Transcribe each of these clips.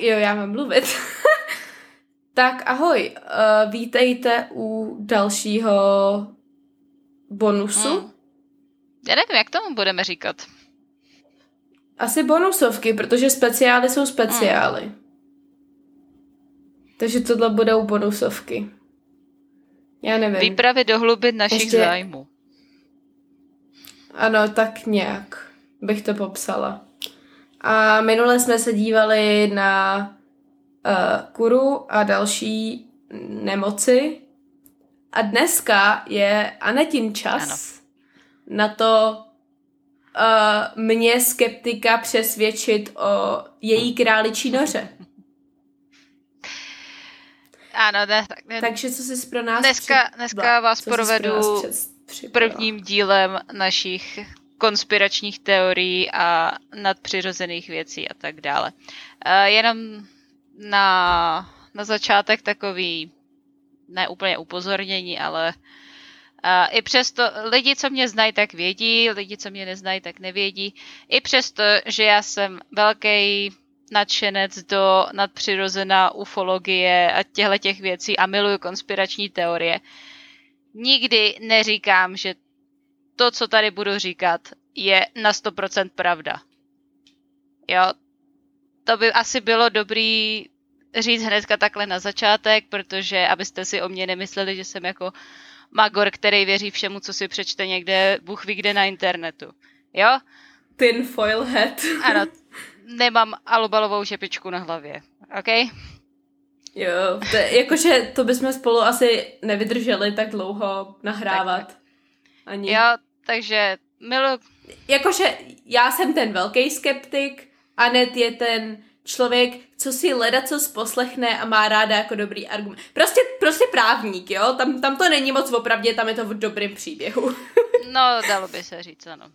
jo, já mám mluvit. tak ahoj, uh, vítejte u dalšího bonusu. Mm. Já nevím, jak tomu budeme říkat. Asi bonusovky, protože speciály jsou speciály. Takže tohle budou bonusovky. Já nevím. Výpravy do hlubin našich Ještě- zájmů. Ano, tak nějak bych to popsala. A minule jsme se dívali na uh, kuru a další nemoci. A dneska je Anetin čas Ano. na to uh, mě skeptika přesvědčit o její králičí noře. Ano, ne, tak, ne, Takže co jsi pro nás Dneska- při- dneska vás provedu prvním dílem našich konspiračních teorií a nadpřirozených věcí a tak dále. Uh, jenom na, na začátek takový, ne úplně upozornění, ale uh, i přesto, lidi, co mě znají, tak vědí, lidi, co mě neznají, tak nevědí. I přesto, že já jsem velký nadšenec do nadpřirozená ufologie a těchto těch věcí a miluju konspirační teorie, nikdy neříkám, že to, co tady budu říkat, je na 100% pravda. Jo, to by asi bylo dobrý říct hnedka takhle na začátek, protože abyste si o mě nemysleli, že jsem jako magor, který věří všemu, co si přečte někde, Bůh ví kde na internetu. Jo? Tin foil hat. Ano, nemám alubalovou šepičku na hlavě. OK? Jo, to, jakože to bychom spolu asi nevydrželi tak dlouho nahrávat. Tak, Ani. Jo, takže milu... Jakože já jsem ten velký skeptik, Anet je ten člověk, co si leda co poslechne a má ráda jako dobrý argument. Prostě, prostě právník, jo? Tam, tam to není moc opravdě, tam je to v dobrým příběhu. No, dalo by se říct, ano.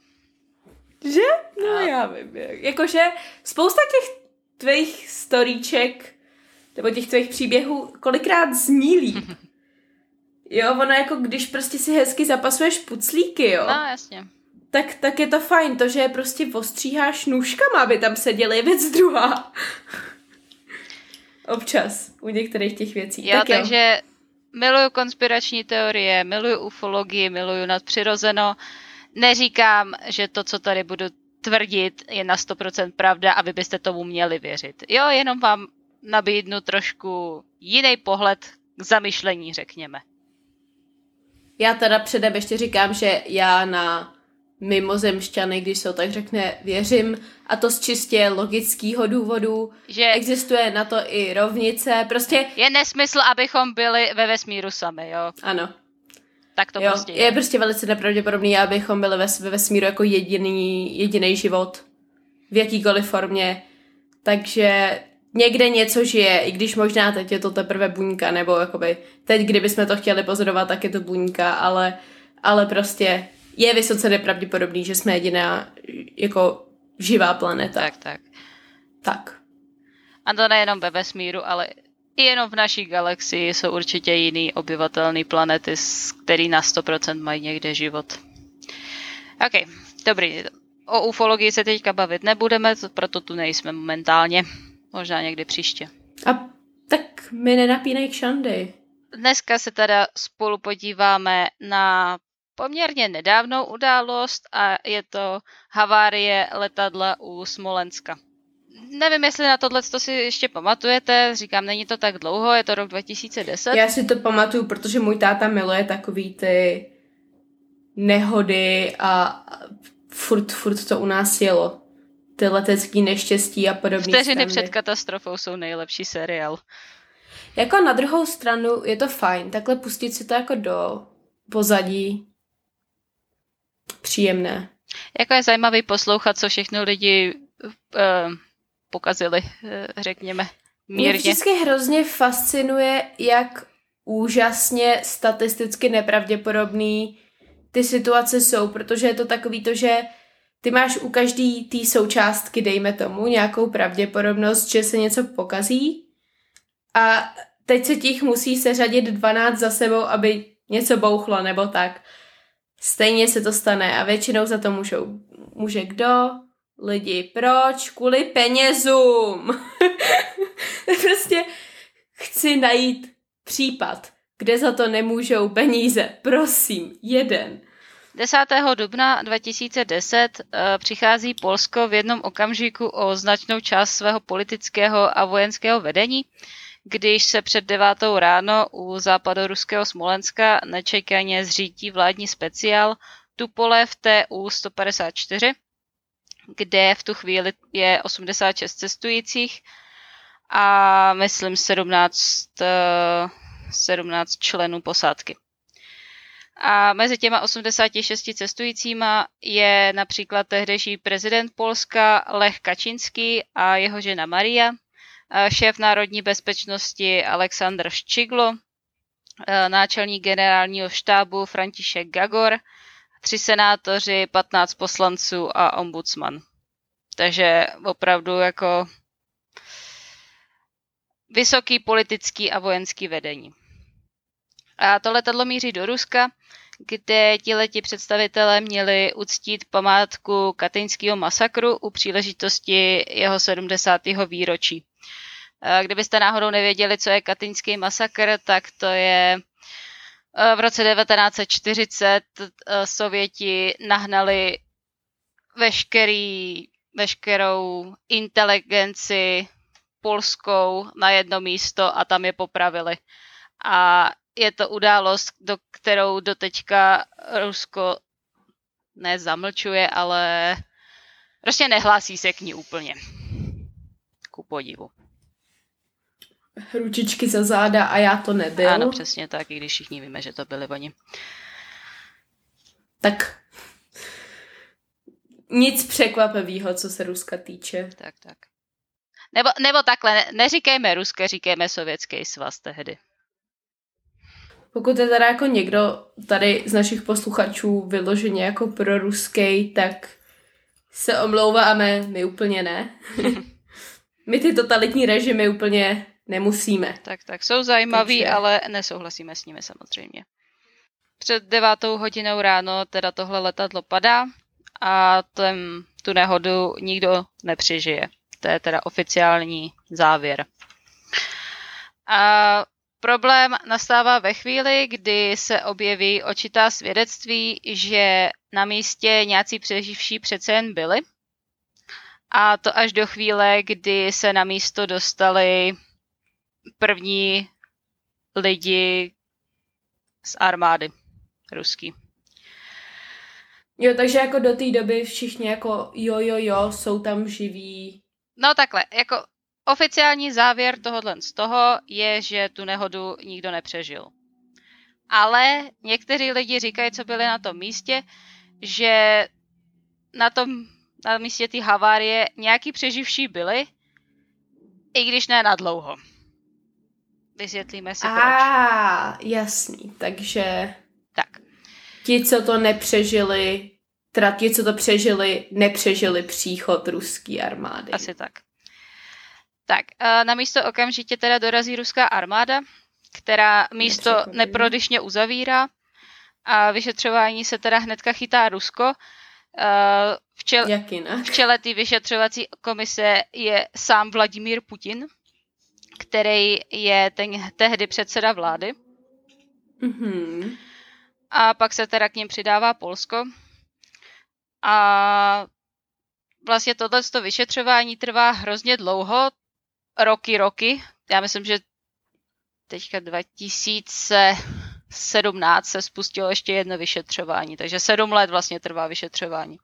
Že? No já vím. jak- Jakože spousta těch tvých storíček nebo těch tvých příběhů kolikrát zní líp. Jo, ono jako když prostě si hezky zapasuješ puclíky, jo, No, jasně. tak, tak je to fajn. To, že je prostě ostříháš nůžkama, aby tam seděly, věc druhá. Občas u některých těch věcí. Jo, tak jo. takže miluju konspirační teorie, miluju ufologii, miluju nadpřirozeno. Neříkám, že to, co tady budu tvrdit, je na 100% pravda a vy byste tomu měli věřit. Jo, jenom vám nabídnu trošku jiný pohled k zamyšlení, řekněme. Já teda předem ještě říkám, že já na mimozemšťany, když se to tak řekne, věřím a to z čistě logického důvodu. Že Existuje na to i rovnice, prostě je nesmysl, abychom byli ve vesmíru sami, jo. ano. Tak to jo, prostě je. je. prostě velice nepravděpodobný, abychom byli ve, ve vesmíru jako jediný, jediný život v jakýkoliv formě. Takže někde něco žije, i když možná teď je to teprve buňka, nebo jakoby teď, kdybychom to chtěli pozorovat, tak je to buňka, ale, ale prostě je vysoce nepravděpodobný, že jsme jediná jako živá planeta. Tak, tak. tak. A to nejenom ve vesmíru, ale i jenom v naší galaxii jsou určitě jiný obyvatelné planety, který na 100% mají někde život. OK, dobrý. O ufologii se teďka bavit nebudeme, to- proto tu nejsme momentálně. Možná někdy příště. A tak mi nenapínej kšandy. Dneska se teda spolu podíváme na poměrně nedávnou událost a je to havárie letadla u Smolenska. Nevím, jestli na tohle si ještě pamatujete, říkám, není to tak dlouho, je to rok 2010. Já si to pamatuju, protože můj táta miluje takový ty nehody a a furt, furt to u nás jelo. Ty letecký neštěstí a podobné Vteřiny před katastrofou jsou nejlepší seriál. Jako na druhou stranu je to fajn, takhle pustit si to jako do pozadí. Příjemné. Jako je zajímavý poslouchat, co všechno lidi uh, pokazili, uh, řekněme, Mě mírně. vždycky hrozně fascinuje, jak úžasně statisticky nepravděpodobný ty situace jsou, protože je to takový to, že ty máš u každý té součástky, dejme tomu, nějakou pravděpodobnost, že se něco pokazí a teď se těch musí seřadit 12 za sebou, aby něco bouchlo nebo tak. stejně se to stane a většinou za to můžou, může kdo? Lidi. Proč? Kvůli penězům. prostě chci najít případ, kde za to nemůžou peníze. Prosím, jeden. 10. dubna 2010 uh, eh, přichází Polsko v jednom okamžiku o značnou část svého politického a vojenského vedení, když se před devátou ráno u západoruského Smolenska nečekaně zřítí vládní speciál Tupolev TU 154, kde v tu chvíli je 86 cestujících a myslím 17, 17 eh, členů posádky. A mezi těma 86 cestujícíma je například tehdejší prezident Polska Lech Kačinský a jeho žena Maria, šéf národní bezpečnosti Aleksandr Ščiglo, náčelník generálního štábu František Gagor, tři senátoři, 15 poslanců a ombudsman. Takže opravdu jako vysoký politický a vojenský vedení. A to letadlo míří do Ruska, kde leti představitelé měli uctít památku katyňského masakru u příležitosti jeho 70. výročí. Kdybyste náhodou nevěděli, co je katyňský masakr, tak to je v roce 1940 Sověti nahnali veškerý, veškerou inteligenci polskou na jedno místo a tam je popravili. A je to událost, do kterou doteďka Rusko nezamlčuje, ale prostě nehlásí se k ní úplně. Ku podivu. Ručičky za záda a já to nebyl. Ano, přesně tak, i když všichni víme, že to byli oni. Tak nic překvapivého, co se Ruska týče. Tak, tak. Nebo, nebo takhle, ne, neříkejme Ruské, říkejme Sovětský svaz tehdy. Pokud je teda jako někdo tady z našich posluchačů vyloženě jako proruský, tak se omlouváme, my úplně ne. my ty totalitní režimy úplně nemusíme. Tak, tak, jsou zajímaví, Takže... ale nesouhlasíme s nimi samozřejmě. Před devátou hodinou ráno teda tohle letadlo padá a ten, tu nehodu nikdo nepřežije. To je teda oficiální závěr. A problém nastává ve chvíli, kdy se objeví očitá svědectví, že na místě nějací přeživší přece jen byli. A to až do chvíle, kdy se na místo dostali první lidi z armády ruský. Jo, takže jako do té doby všichni jako jo, jo, jo, jsou tam živí. No takhle, jako oficiální závěr tohohle z toho je, že tu nehodu nikdo nepřežil. Ale někteří lidi říkají, co byli na tom místě, že na tom na místě té havárie nějaký přeživší byli, i když ne na dlouho. Vysvětlíme si proč. A, jasný, takže... Tak. Ti, co to nepřežili, teda ti, co to přežili, nepřežili příchod ruské armády. Asi tak. Tak, na místo okamžitě teda dorazí ruská armáda, která místo neprodyšně uzavírá a vyšetřování se teda hnedka chytá Rusko. V, čel- v čele té vyšetřovací komise je sám Vladimír Putin, který je ten, tehdy předseda vlády. Mm-hmm. A pak se teda k ním přidává Polsko. A vlastně tohle vyšetřování trvá hrozně dlouho, roky, roky. Já myslím, že teďka 2017 se spustilo ještě jedno vyšetřování, takže sedm let vlastně trvá vyšetřování.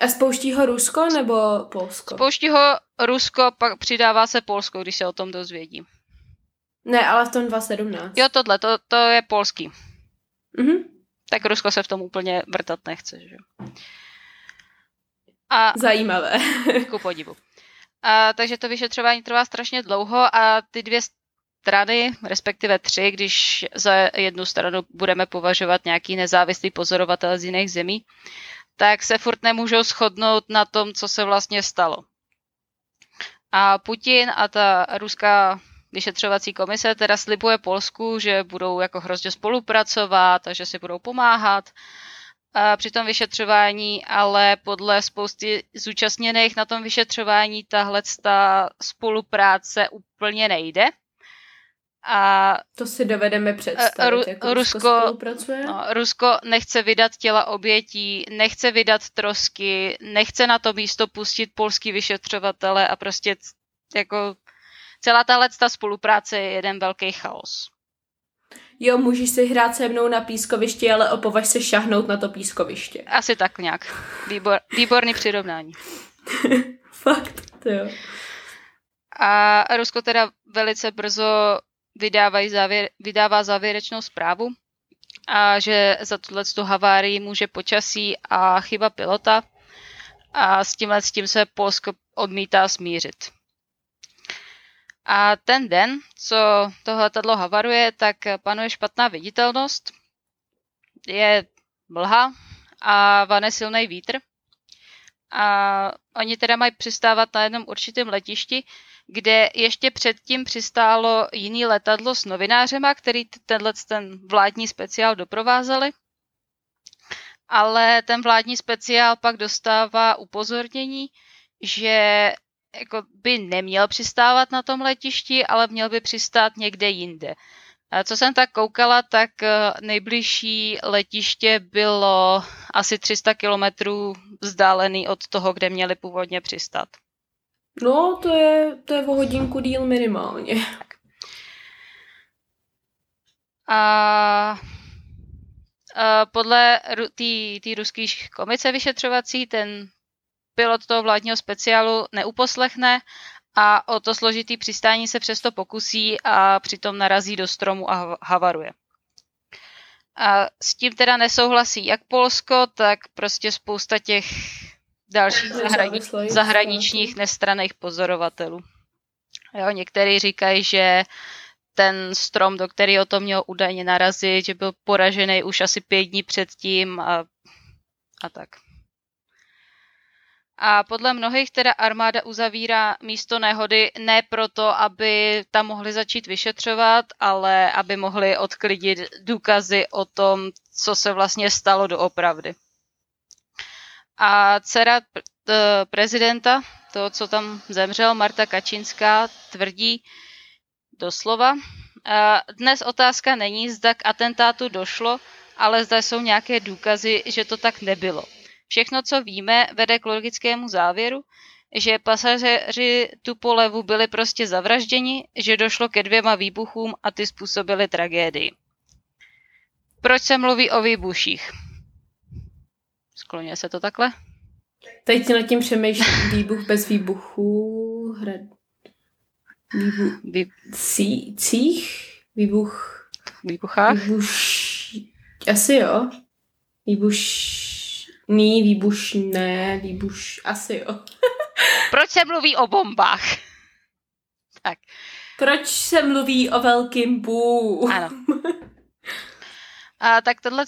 A spouští ho Rusko nebo Polsko? Spouští ho Rusko, pak přidává se Polsko, když se o tom dozvědí. Ne, ale v tom 2017. Jo, tohle, to, to je polský. Mhm. Tak Rusko se v tom úplně vrtat nechce, že A, Zajímavé. ku podivu. A, takže to vyšetřování trvá strašně dlouho a ty dvě strany, respektive tři, když za jednu stranu budeme považovat nějaký nezávislý pozorovatel z jiných zemí, tak se furt nemůžou shodnout na tom, co se vlastně stalo. A Putin a ta ruská vyšetřovací komise teda slibuje Polsku, že budou jako hrozně spolupracovat a že si budou pomáhat při tom vyšetřování, ale podle spousty zúčastněných na tom vyšetřování tahle ta spolupráce úplně nejde. A to si dovedeme představit, Ru, jako Rusko, Rusko spolupracuje. No, Rusko nechce vydat těla obětí, nechce vydat trosky, nechce na to místo pustit polský vyšetřovatele a prostě jako celá tahle ta spolupráce je jeden velký chaos. Jo, můžeš si hrát se mnou na pískovišti, ale opovaž se šahnout na to pískoviště. Asi tak nějak. Výbor, výborný přirovnání. Fakt, to jo. A Rusko teda velice brzo vydávají závěr, vydává závěrečnou zprávu, a že za tuhle havárii může počasí a chyba pilota a s tímhle s tím se Polsko odmítá smířit. A ten den, co to letadlo havaruje, tak panuje špatná viditelnost, je mlha a vane silný vítr. A oni teda mají přistávat na jednom určitém letišti, kde ještě předtím přistálo jiný letadlo s novinářema, který tenhle ten vládní speciál doprovázeli. Ale ten vládní speciál pak dostává upozornění, že jako by neměl přistávat na tom letišti, ale měl by přistát někde jinde. A co jsem tak koukala, tak eh, nejbližší letiště bylo asi 300 kilometrů vzdálený od toho, kde měli původně přistát. No, to je, to je o hodinku díl minimálně. A, a podle té ruské komice vyšetřovací ten pilot toho vládního speciálu neuposlechne a o to složitý přistání se přesto pokusí a přitom narazí do stromu a havaruje. A s tím teda nesouhlasí jak Polsko, tak prostě spousta těch dalších zahrani- zahraničních nestraných pozorovatelů. Jo, někteří říkají, že ten strom, do kterého to mělo údajně narazit, že byl poražený už asi pět dní předtím a, a tak. A podle mnohých teda armáda uzavírá místo nehody ne proto, aby tam mohli začít vyšetřovat, ale aby mohli odklidit důkazy o tom, co se vlastně stalo doopravdy. A dcera prezidenta, to, co tam zemřel, Marta Kačinská, tvrdí doslova, dnes otázka není, zda k atentátu došlo, ale zda jsou nějaké důkazy, že to tak nebylo. Všechno, co víme, vede k logickému závěru, že pasažéři tu polevu byli prostě zavražděni, že došlo ke dvěma výbuchům a ty způsobily tragédii. Proč se mluví o výbuších? Skloně se to takhle? Teď nad tím přemýšlím. Výbuch bez výbuchů. Hra... Výbuch... Vý... Cí... Cích? Výbuch... Výbuchách? Výbuš... Asi jo. Výbuš... Ní, výbušné, výbuš, asi jo. Proč se mluví o bombách? Tak. Proč se mluví o velkým bů? Ano. A tak tohle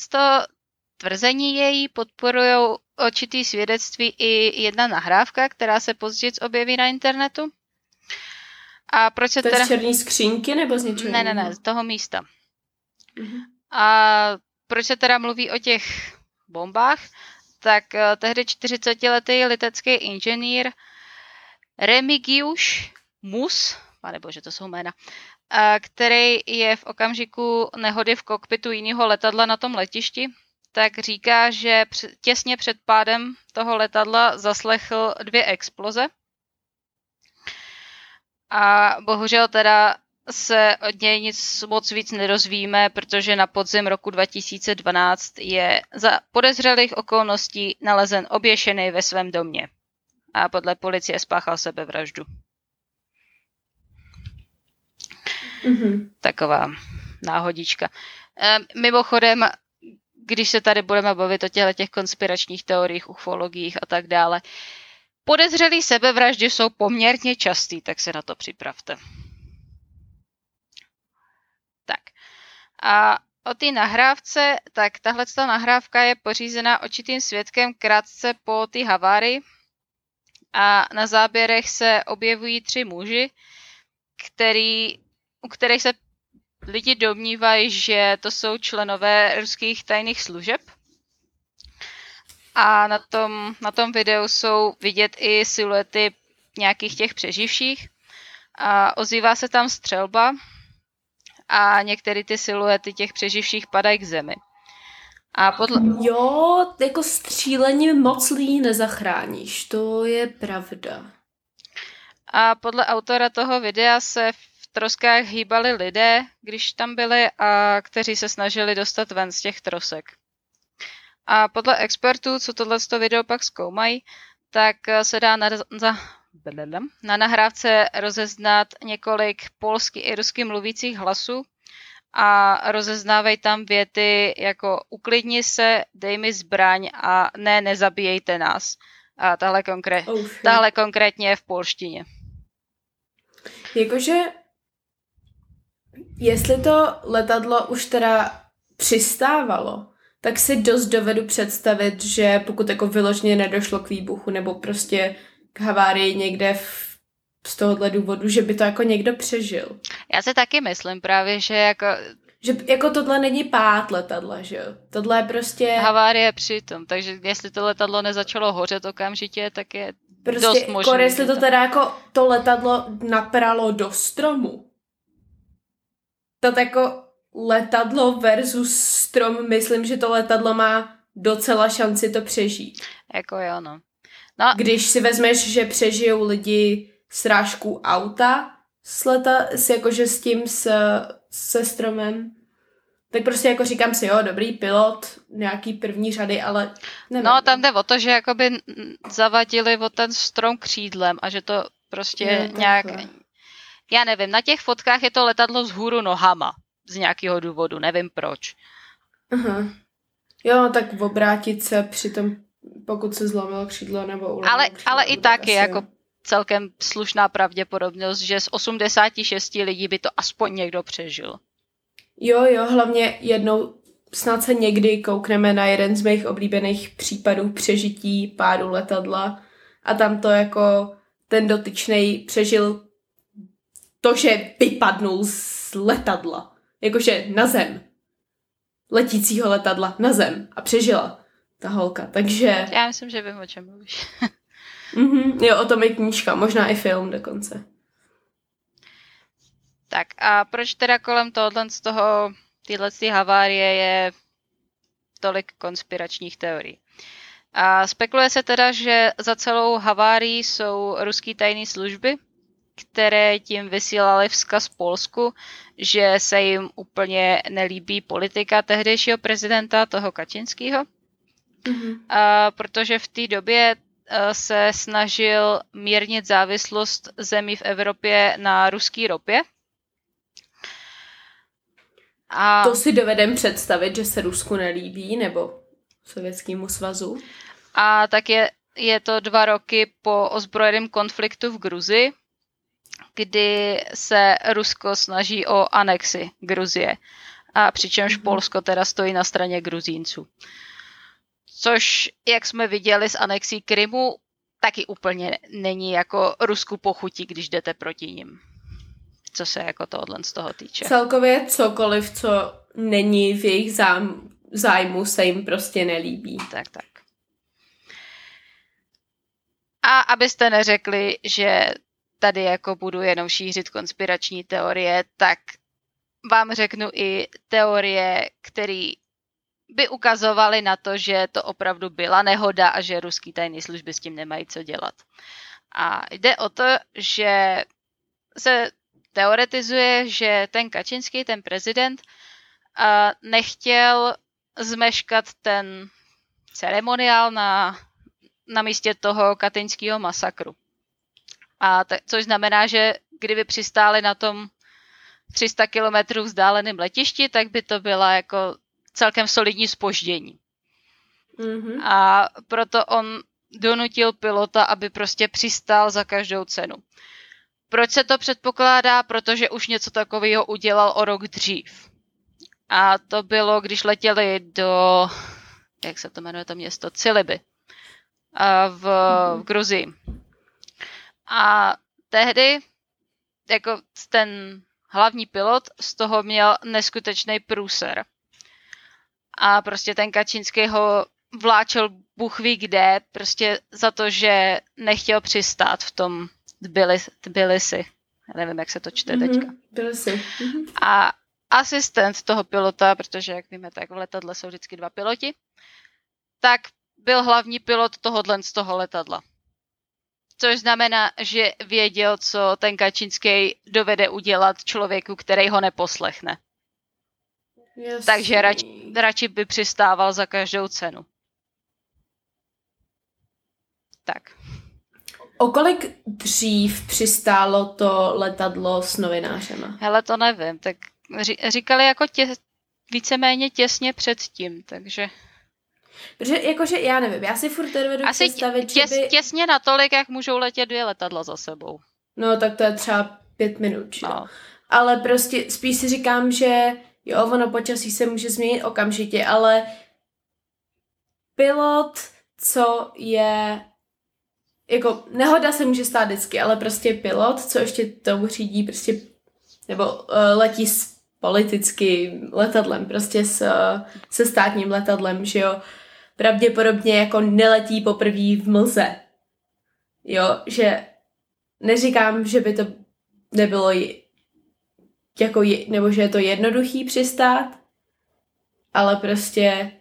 tvrzení její podporují určitý svědectví i jedna nahrávka, která se později objeví na internetu. A proč se to teda... z černé skřínky nebo z něčeho? Ne, ne, ne, z toho místa. Uh-huh. A proč se teda mluví o těch bombách? Tak eh, tehdy 40-letý letecký inženýr Remigiusz Mus, pane bože, to jsou jména, eh, který je v okamžiku nehody v kokpitu jiného letadla na tom letišti, tak říká, že těsně před pádem toho letadla zaslechl dvě exploze. A bohužel teda se od něj nic moc víc nerozvíme, protože na podzim roku 2012 je za podezřelých okolností nalezen oběšený ve svém domě. A podle policie spáchal sebevraždu. Mm-hmm. Taková náhodička. E, mimochodem, když se tady budeme bavit o těchto těch konspiračních teoriích, ufologiích a tak dále, podezřelí sebevraždy jsou poměrně častý, tak se na to připravte. A o té nahrávce, tak tahle nahrávka je pořízená očitým svědkem krátce po té havárii a na záběrech se objevují tři muži, který u kterých se lidi domnívají, že to jsou členové ruských tajných služeb. A na tom, na tom videu jsou vidět i siluety nějakých těch přeživších. A ozývá se tam střelba a některé ty siluety těch přeživších padají k zemi. A podle... Jo, jako střílením moc lidí nezachráníš, to je pravda. A podle autora toho videa se v troskách hýbali lidé, když tam byli, a kteří se snažili dostat ven z těch trosek. A podle expertů, co tohle video pak zkoumají, tak se dá na, na, na nahrávce rozeznat několik polsky i rusky mluvících hlasů a rozeznávají tam věty jako uklidni se, dej mi zbraň a ne, nezabíjejte nás. A tahle, konkré- oh, tahle konkrétně je v polštině. Jakože, jestli to letadlo už teda přistávalo, tak si dost dovedu představit, že pokud jako vyložně nedošlo k výbuchu nebo prostě k havárii někde v, z tohohle důvodu, že by to jako někdo přežil. Já si taky myslím právě, že jako že jako tohle není pát letadla, že jo? Tohle je prostě... Havárie přitom, takže jestli to letadlo nezačalo hořet okamžitě, tak je prostě, dost možné. Prostě, jestli to teda jako to letadlo napralo do stromu, to jako letadlo versus strom, myslím, že to letadlo má docela šanci to přežít. Jako jo, no. No. Když si vezmeš, že přežijou lidi srážku auta s, leta, s jakože s tím s, se stromem, tak prostě jako říkám si, jo, dobrý pilot, nějaký první řady, ale nevím. No, tam jde o to, že jakoby zavadili o ten strom křídlem a že to prostě no, nějak... Já nevím, na těch fotkách je to letadlo vzhůru nohama z nějakého důvodu, nevím proč. Aha. Jo, tak obrátit se při tom, pokud se zlomilo křídlo nebo ulovilo Ale, křídlo, ale i tak je jako celkem slušná pravděpodobnost, že z 86 lidí by to aspoň někdo přežil. Jo, jo, hlavně jednou snad se někdy koukneme na jeden z mých oblíbených případů přežití pádu letadla a tam to jako ten dotyčný přežil to, že vypadnul z letadla. Jakože na zem. Letícího letadla na zem. A přežila ta holka, takže... Já myslím, že vím, o čem mluvíš. mm-hmm, jo, o tom je knížka, možná i film dokonce. Tak a proč teda kolem tohohle z toho, tyhle havárie je tolik konspiračních teorií? A spekuluje se teda, že za celou havárii jsou ruský tajné služby, které tím vysílali vzkaz Polsku, že se jim úplně nelíbí politika tehdejšího prezidenta, toho Kačinského. Mm-hmm. A protože v té době e, se snažil mírnit závislost zemí v Evropě na ruské ropě, a... To si dovedem představit, že se Rusku nelíbí, nebo Sovětskému svazu. A tak je, je to dva roky po ozbrojeném konfliktu v Gruzi, kdy se Rusko snaží o anexi Gruzie. A přičemž mm-hmm. Polsko teda stojí na straně Gruzínců. Což, jak jsme viděli s anexí Krymu, taky úplně není jako Rusku pochutí, když jdete proti ním co se jako tohle z toho týče. Celkově cokoliv, co není v jejich zájmu, zájmu se jim prostě nelíbí. Tak, tak. A abyste neřekli, že tady jako budu jenom šířit konspirační teorie, tak vám řeknu i teorie, které by ukazovaly na to, že to opravdu byla nehoda a že ruský tajné služby s tím nemají co dělat. A jde o to, že se teoretizuje, že ten Kačinský, ten prezident, nechtěl zmeškat ten ceremoniál na, na místě toho katyňského masakru. A t- což znamená, že kdyby přistáli na tom 300 kilometrů vzdáleném letišti, tak by to byla jako celkem solidní spoždění. Mm-hmm. A proto on donutil pilota, aby prostě přistál za každou cenu. Proč se to předpokládá? Protože už něco takového udělal o rok dřív. A to bylo, když letěli do, jak se to jmenuje to město, Ciliby v, v Gruzii. A tehdy jako ten hlavní pilot z toho měl neskutečný průser. A prostě ten Kačínský ho vláčel Bůh ví kde, prostě za to, že nechtěl přistát v tom Tbilisi. Já nevím, jak se to čte mm-hmm. teďka. Tbilisi. Mm-hmm. A asistent toho pilota, protože jak víme, tak v letadle jsou vždycky dva piloti, tak byl hlavní pilot tohohle z toho letadla. Což znamená, že věděl, co ten Kačínský dovede udělat člověku, který ho neposlechne. Jasný. Takže radši, radši by přistával za každou cenu. Tak. O kolik dřív přistálo to letadlo s novinářema? Hele, to nevím. Tak říkali jako tě, víceméně těsně předtím, takže... Protože jakože já nevím, já si furt dovedu Asi představit, těs, že by... těsně natolik, jak můžou letět dvě letadla za sebou. No tak to je třeba pět minut, že? No. Ale prostě spíš si říkám, že jo, ono počasí se může změnit okamžitě, ale pilot, co je jako nehoda se může stát vždycky, ale prostě pilot, co ještě tomu řídí, prostě nebo uh, letí s politicky letadlem, prostě s, se státním letadlem, že jo, pravděpodobně jako neletí poprvé v mlze. Jo, že neříkám, že by to nebylo jako, je, nebo že je to jednoduchý přistát, ale prostě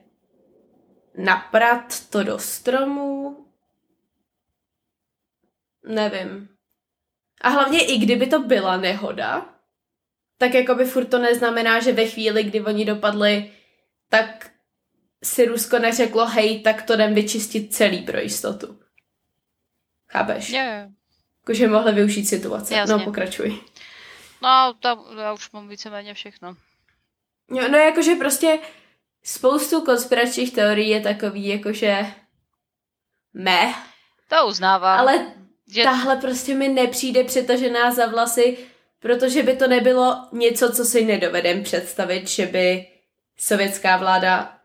naprat to do stromu, nevím. A hlavně i kdyby to byla nehoda, tak jako by furt to neznamená, že ve chvíli, kdy oni dopadli, tak si Rusko neřeklo, hej, tak to jdem vyčistit celý pro jistotu. Chápeš? Yeah. Jakože mohli využít situace. Jasně. No, pokračuj. No, tam, já už mám víceméně všechno. Jo, no jakože prostě spoustu konspiračních teorií je takový, jakože meh. To uznávám. Ale že... tahle prostě mi nepřijde přetažená za vlasy, protože by to nebylo něco, co si nedovedem představit, že by sovětská vláda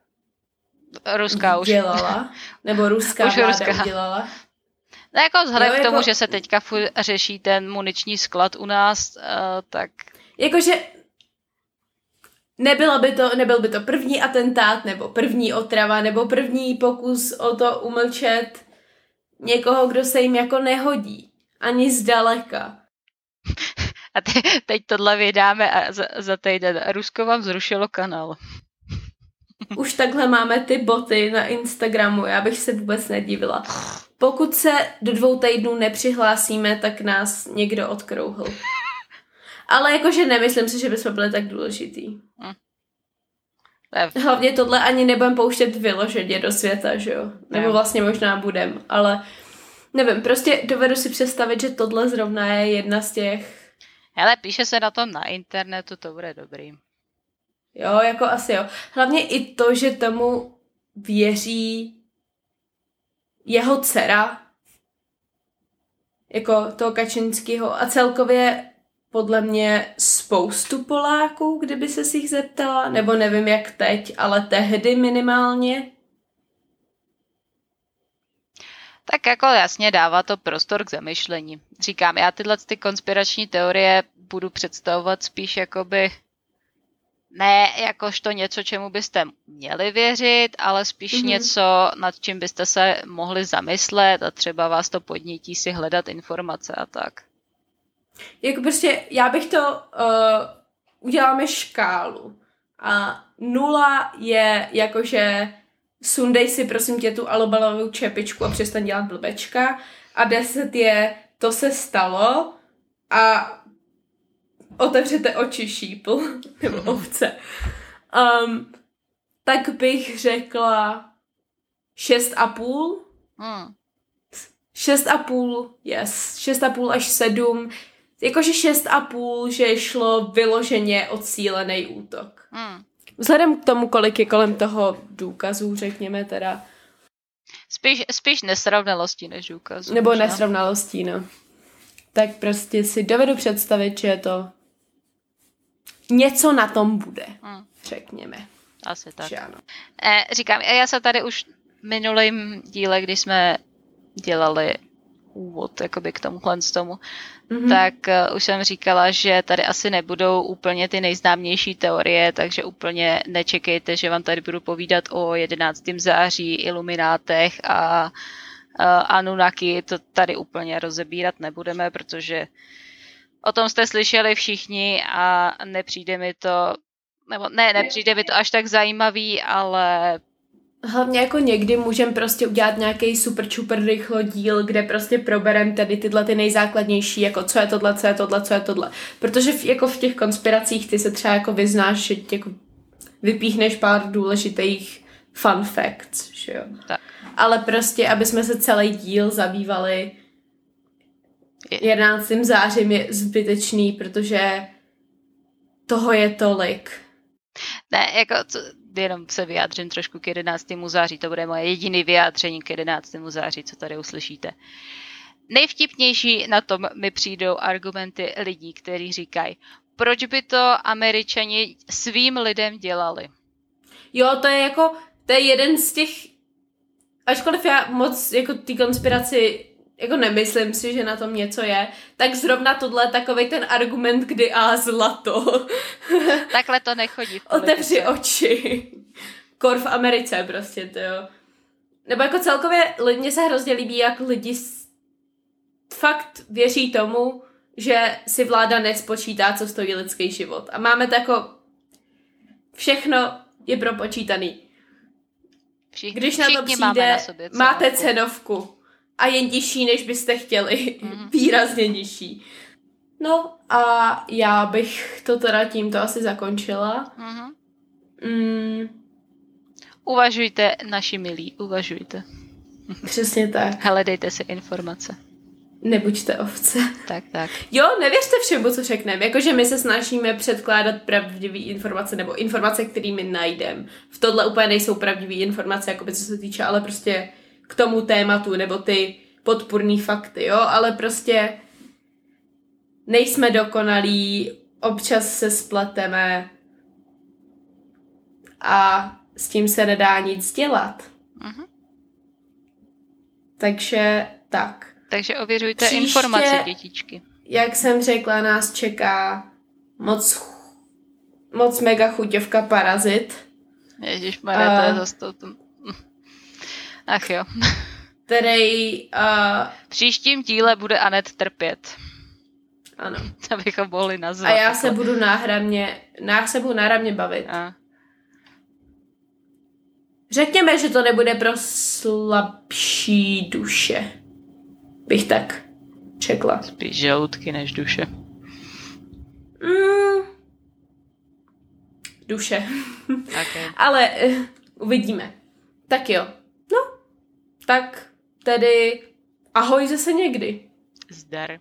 Ruská už. dělala, nebo ruská Už vláda ruská. udělala. No jako vzhledem Jo, k tomu, jako- že se teďka řeší ten muniční sklad u nás, uh, tak Jakože nebylo by to, nebyl by to první atentát, nebo první otrava, nebo první pokus o to umlčet někoho, kdo se jim jako nehodí. Ani zdaleka. a te, teď tohle vydáme a za, za týden. Rusko vám zrušilo kanál. Už takhle máme ty boty na Instagramu, já bych se vůbec nedivila. Pokud se do dvou týdnů nepřihlásíme, tak nás někdo odkrouhl. Ale jakože nemyslím si, že bychom byli tak důležitý. Je- Hlavně tohle ani nebudem pouštět vyloženě do světa, že jo? Nebo vlastně možná budem, ale nevím, prostě dovedu si představit, že tohle zrovna je jedna z těch, Hele, píše se na tom na internetu, to bude dobrý. Jo, jako asi jo. Hlavně i to, že tomu věří jeho dcera, jako toho Kačinského a celkově podle mě spoustu Poláků, kdyby se si jich zeptala, nebo nevím jak teď, ale tehdy minimálně. Tak jako jasně dává to prostor k zamyšlení. Říkám, já tyhle ty konspirační teorie budu představovat spíš jakoby ne jakožto něco, čemu byste měli věřit, ale spíš Mhm. mm-hmm. něco, nad čím byste se mohli zamyslet a třeba vás to podnítí si hledat informace a tak. Jako prostě, já bych to, uh, uděláme škálu. A nula je jakože sundej si prosím tě tu alobalovou čepičku a přestaň dělat blbečka. A deset je, to se stalo a otevřete oči šípl, nebo ovce. Um, tak bych řekla šest a půl. Hmm. Šest a půl, yes. Šest a půl až sedm. Jakože šest a půl, že šlo vyloženě o cílený útok. Hmm. Vzhledem k tomu, kolik je kolem toho důkazů, řekněme teda, Spíš, spíš nesrovnalosti než důkazů. nebo možná. nesrovnalostí, no. Tak prostě si dovedu představit, že je to něco na tom bude, Hmm. řekněme. Asi tak. Že ano. Eh, říkám, já se tady už v minulém díle, kdy jsme dělali úvod jakoby k tomuhle z tomu, mm-hmm. tak uh, už jsem říkala, že tady asi nebudou úplně ty nejznámější teorie, takže úplně nečekejte, že vám tady budu povídat o 11. září, iluminátech a uh, Anunnaki, to tady úplně rozebírat nebudeme, protože o tom jste slyšeli všichni a nepřijde mi to, nebo ne, nepřijde mi to až tak zajímavý, ale Hlavně jako někdy můžeme prostě udělat nějaký super čuper rychlo díl, kde prostě proberem tady tyhle ty nejzákladnější, jako co je tohle, co je tohle, co je tohle. Protože v, jako v těch konspiracích ty se třeba jako vyznáš, že jako vypíchneš pár důležitých fun facts, že jo. Tak. Ale prostě, aby jsme se celý díl zabývali 11. zářím je zbytečný, protože toho je tolik. Ne, jako co, jenom se vyjádřím trošku k 11. září, to bude moje jediné vyjádření k 11. září, co tady uslyšíte. Nejvtipnější na tom mi přijdou argumenty lidí, kteří říkají, proč by to američani svým lidem dělali. Jo, to je jako, to je jeden z těch, ačkoliv já moc jako ty konspiraci jako nemyslím si, že na tom něco je, tak zrovna tohle je takový ten argument, kdy a zlato. Takhle to nechodí. Otevři oči. Kor v Americe prostě, to jo. Nebo jako celkově mně se hrozně líbí, jak lidi fakt věří tomu, že si vláda nespočítá, co stojí lidský život. A máme to jako všechno je propočítaný. Všichni, Když na to přijde, na sobě máte cenovku a je nižší, než byste chtěli. Mm. Výrazně nižší. No a já bych to teda tímto asi zakončila. Mm-hmm. Mm. Uvažujte, naši milí, uvažujte. Přesně tak. Hledejte si informace. Nebuďte ovce. Tak, tak. Jo, nevěřte všemu, co řekneme. Jakože my se snažíme předkládat pravdivé informace nebo informace, kterými najdeme. V tohle úplně nejsou pravdivé informace, jako by co se týče, ale prostě k tomu tématu, nebo ty podpůrný fakty, jo, ale prostě nejsme dokonalí, občas se spleteme a s tím se nedá nic dělat. Uh-huh. Takže tak. Takže ověřujte Příště, informace, dětičky. Jak jsem řekla, nás čeká moc, moc mega chuťovka parazit. Ježíš, uh, to je zase to, Ach jo. Který... Uh, v příštím díle bude Anet trpět. Ano. Abychom mohli nazvat. A já se budu náhradně, já se budu náhradně bavit. A. Řekněme, že to nebude pro slabší duše. Bych tak čekla. Spíš žaludky než duše. Mm, duše. Okay. Ale uh, uvidíme. Tak jo. Tak tedy ahoj zase někdy. Zdar.